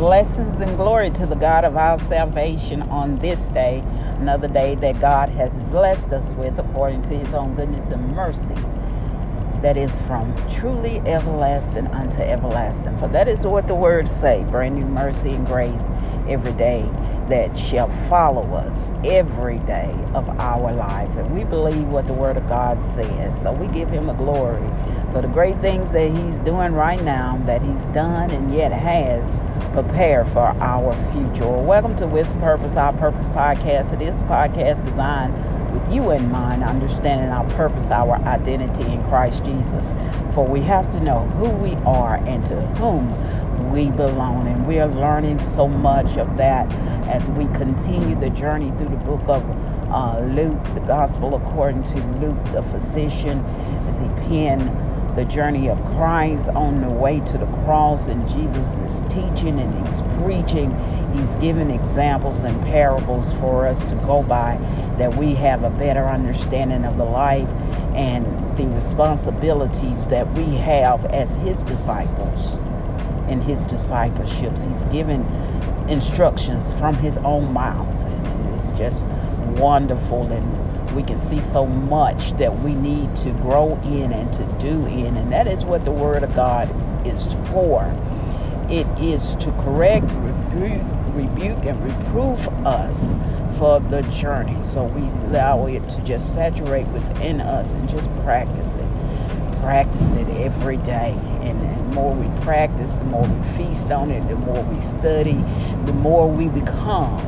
Blessings and glory to the God of our salvation on this day, another day that God has blessed us with according to his own goodness and mercy. That is from truly everlasting unto everlasting. For that is what the words say brand new mercy and grace every day that shall follow us every day of our life. And we believe what the Word of God says. So we give Him a glory for the great things that He's doing right now, that He's done and yet has prepared for our future. Welcome to With Purpose, Our Purpose podcast. It is a podcast designed with you in mind, understanding our purpose, our identity in Christ Jesus. For we have to know who we are and to whom we belong. And we are learning so much of that as we continue the journey through the book of uh, Luke, the gospel according to Luke, the physician, as he penned the journey of Christ on the way to the cross, and Jesus is teaching and he's preaching. He's giving examples and parables for us to go by that we have a better understanding of the life and the responsibilities that we have as his disciples in his discipleships. He's given instructions from his own mouth, and it's just wonderful and we can see so much that we need to grow in and to do in and that is what the word of god is for. It is to correct rebuke, rebuke and reprove us for the journey. So we allow it to just saturate within us and just practice it. Practice it every day. And the more we practice the more we feast on it the more we study the more we become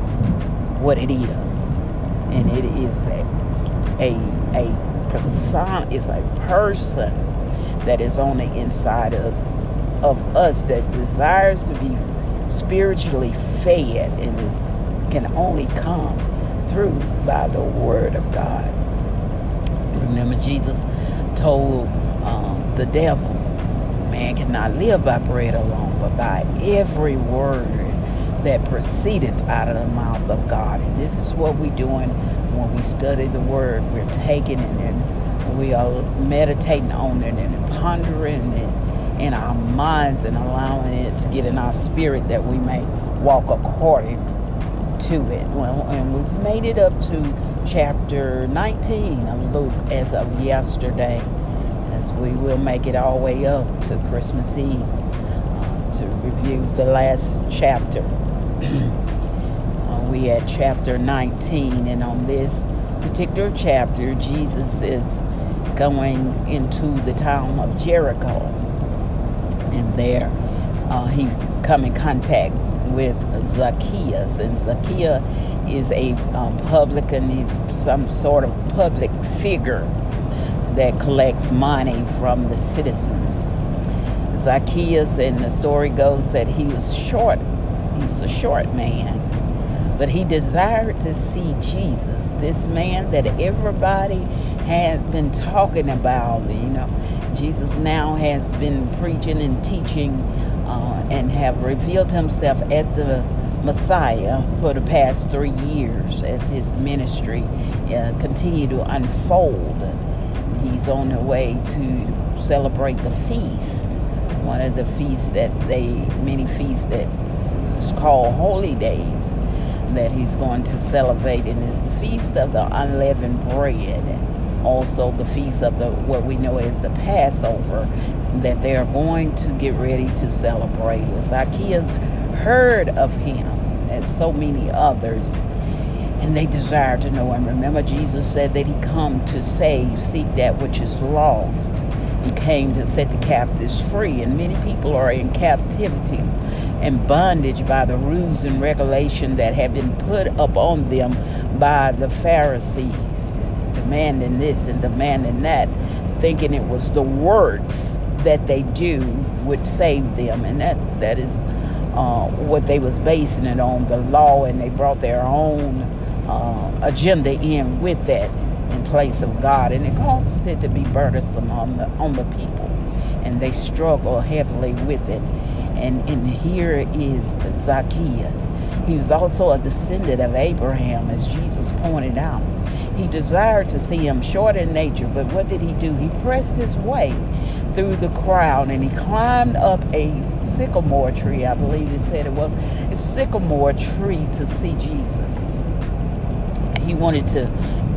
what it is. And it is a a a person is a person that is on the inside of of us that desires to be spiritually fed and can only come through by the word of God. Remember, Jesus told um, the devil, "Man cannot live by bread alone, but by every word that proceedeth out of the mouth of God. And this is what we're doing when we study the Word. We're taking it and we are meditating on it and pondering it in our minds and allowing it to get in our spirit that we may walk according to it. Well, and we've made it up to chapter 19 of Luke as of yesterday, as we will make it all the way up to Christmas Eve uh, to review the last chapter we at chapter 19, and on this particular chapter, Jesus is going into the town of Jericho, and there uh, he come in contact with Zacchaeus, and Zacchaeus is a um, publican, he's some sort of public figure that collects money from the citizens. Zacchaeus, and the story goes that he was short he was a short man, but he desired to see Jesus, this man that everybody had been talking about. You know, Jesus now has been preaching and teaching uh, and have revealed himself as the Messiah for the past three years as his ministry uh, continue to unfold. He's on the way to celebrate the feast, one of the feasts that they, many feasts that is called Holy Days that he's going to celebrate, and it's the Feast of the Unleavened Bread. Also, the feast of the what we know as the Passover that they are going to get ready to celebrate. Zacchaeus heard of him, as so many others, and they desire to know him. Remember, Jesus said that he come to save, seek that which is lost. He came to set the captives free, and many people are in captivity and bondage by the rules and regulation that have been put upon them by the Pharisees, demanding this and demanding that, thinking it was the works that they do would save them, and that that is uh, what they was basing it on, the law, and they brought their own uh, agenda in with that in place of God, and it caused it to be burdensome on the on the people, and they struggle heavily with it and, and here is Zacchaeus. He was also a descendant of Abraham, as Jesus pointed out. He desired to see him short in nature, but what did he do? He pressed his way through the crowd and he climbed up a sycamore tree, I believe it said it was, a sycamore tree to see Jesus. He wanted to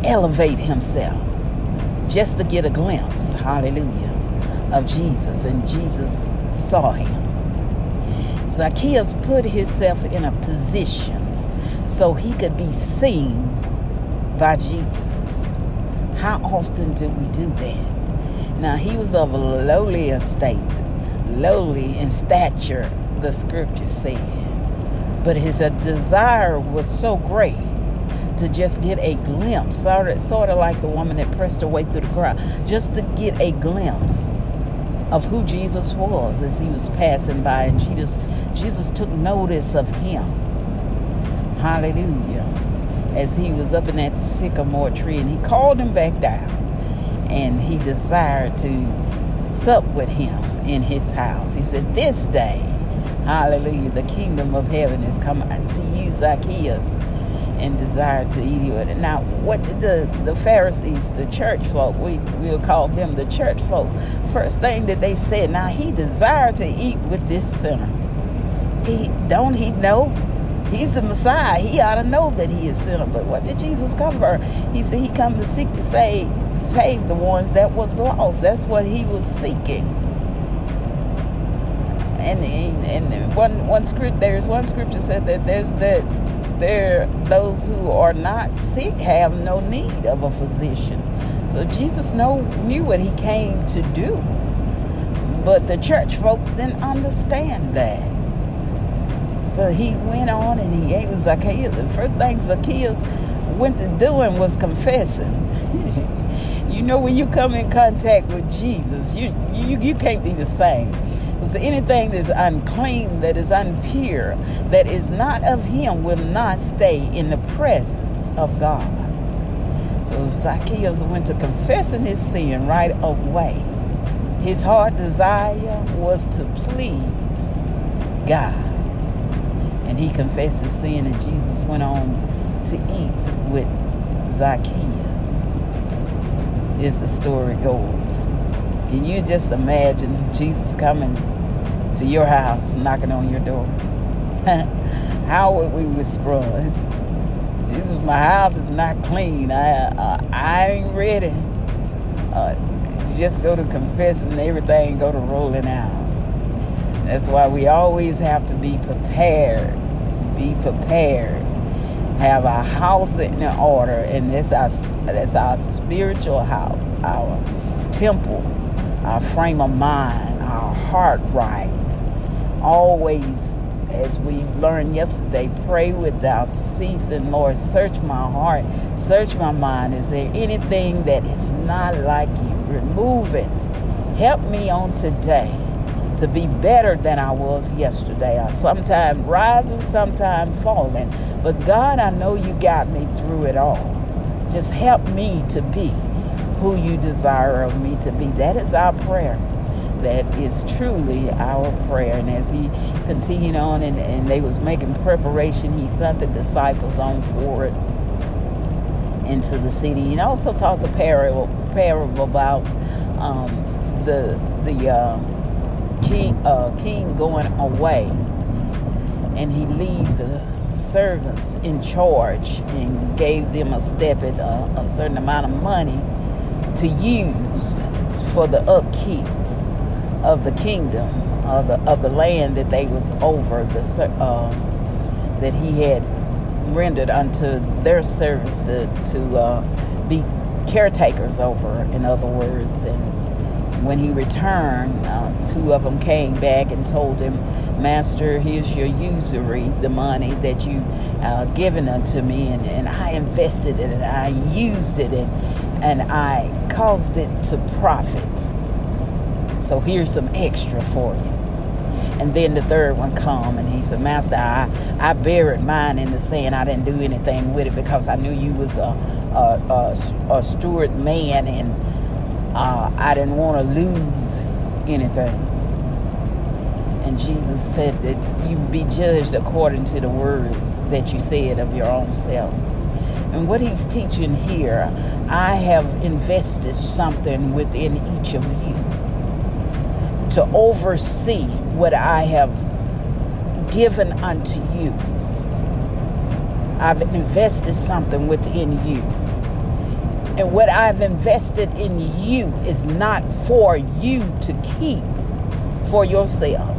elevate himself just to get a glimpse, hallelujah, of Jesus. And Jesus saw him. Zacchaeus put himself in a position so he could be seen by Jesus. How often do we do that? Now, he was of a lowly estate, lowly in stature, the scripture said. But his desire was so great to just get a glimpse, sort of, sort of like the woman that pressed her way through the crowd, just to get a glimpse of who Jesus was as he was passing by, and Jesus, Jesus took notice of him. Hallelujah. As he was up in that sycamore tree, and he called him back down, and he desired to sup with him in his house. He said, This day, hallelujah, the kingdom of heaven is come unto you, Zacchaeus and desire to eat with it. Now, what did the, the Pharisees, the church folk, we, we'll call them the church folk, first thing that they said, now he desired to eat with this sinner. He don't he know? He's the Messiah. He ought to know that he is sinner. But what did Jesus come for? He said he come to seek to save save the ones that was lost. That's what he was seeking. And and one one script there's one scripture said that there's that there those who are not sick have no need of a physician. So Jesus know, knew what he came to do. But the church folks didn't understand that. But he went on and he ate with Zacchaeus. The first thing Zacchaeus went to doing was confessing. you know, when you come in contact with Jesus, you you, you can't be the same. So anything that is unclean, that is impure, that is not of him will not stay in the presence of God. So Zacchaeus went to confessing his sin right away. His heart desire was to please God. And he confessed his sin, and Jesus went on to eat with Zacchaeus. is the story goes. Can you just imagine Jesus coming to your house, knocking on your door. How would we respond? Jesus, my house is not clean. I uh, I ain't ready. Uh, just go to confess and everything go to rolling out. That's why we always have to be prepared. Be prepared. Have our house in order, and that's our that's our spiritual house, our temple, our frame of mind, our heart right always, as we learned yesterday, pray without ceasing. Lord, search my heart, search my mind. Is there anything that is not like you? Remove it. Help me on today to be better than I was yesterday. I sometimes rising, sometimes falling. But God, I know you got me through it all. Just help me to be who you desire of me to be. That is our prayer that is truly our prayer. And as he continued on and, and they was making preparation, he sent the disciples on forward into the city. And also talked a parable, parable about um, the the uh, king uh, king going away, and he leave the servants in charge and gave them a step at a, a certain amount of money to use for the upkeep of the kingdom of the of the land that they was over the uh, that he had rendered unto their service to to uh, be caretakers over in other words. And when he returned uh, two of them came back and told him master here's your usury the money that you uh, given unto me and, and i invested it and i used it and, and i caused it to profit so here's some extra for you. And then the third one come and he said, Master, I, I buried mine in the sand. I didn't do anything with it because I knew you was a, a, a, a steward man and uh, I didn't want to lose anything. And Jesus said that you be judged according to the words that you said of your own self. And what he's teaching here, I have invested something within each of you to oversee what I have given unto you. I've invested something within you. And what I've invested in you is not for you to keep for yourself.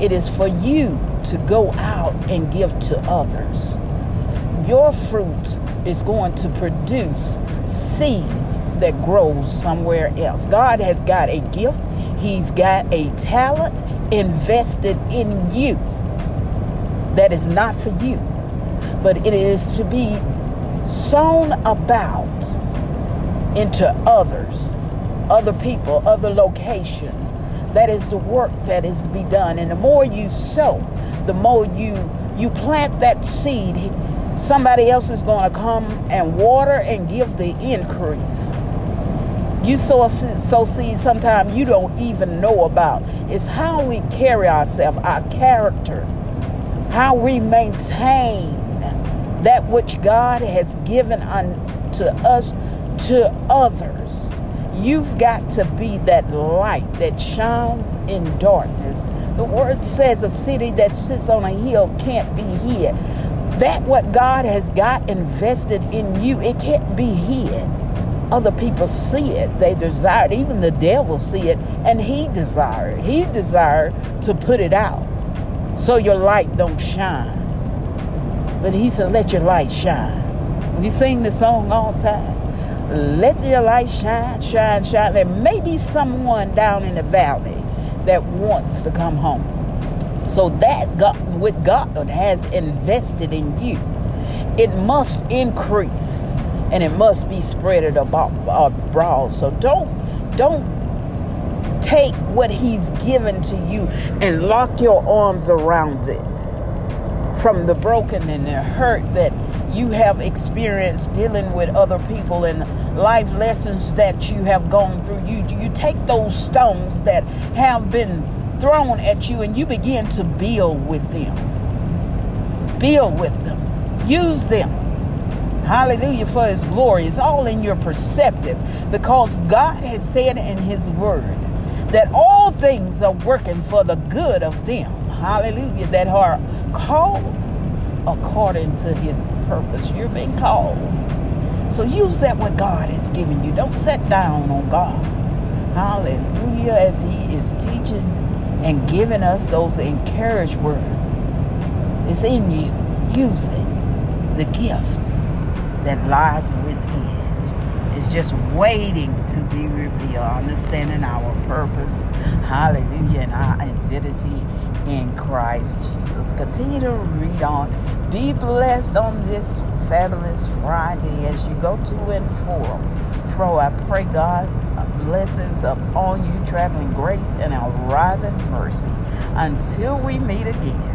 It is for you to go out and give to others. Your fruit is going to produce seeds that grows somewhere else. God has got a gift. He's got a talent invested in you that is not for you, but it is to be sown about into others, other people, other location. That is the work that is to be done. And the more you sow, the more you you plant that seed, somebody else is going to come and water and give the increase. You sow, sow seed sometimes you don't even know about. It's how we carry ourselves, our character, how we maintain that which God has given unto us to others. You've got to be that light that shines in darkness. The word says a city that sits on a hill can't be hid. That what God has got invested in you, it can't be hid. Other people see it, they desire it. Even the devil see it, and he desired. He desired to put it out so your light don't shine. But he said, let your light shine. We sing the song all the time. Let your light shine, shine, shine. There may be someone down in the valley that wants to come home. So that God, what God has invested in you, it must increase and it must be spread abroad. So don't don't take what He's given to you and lock your arms around it from the broken and the hurt that you have experienced dealing with other people and life lessons that you have gone through. You you take those stones that have been thrown at you and you begin to build with them. Build with them. Use them. Hallelujah for his glory. It's all in your perceptive because God has said in his word that all things are working for the good of them. Hallelujah. That are called according to his purpose. You're being called. So use that what God has given you. Don't set down on God. Hallelujah. As he is teaching and giving us those encouraged words. It's in you. Use it. The gift that lies within just waiting to be revealed, understanding our purpose, hallelujah, and our identity in Christ Jesus. Continue to read on. Be blessed on this fabulous Friday as you go to and fro. Fro, I pray God's blessings upon you, traveling grace and arriving mercy. Until we meet again.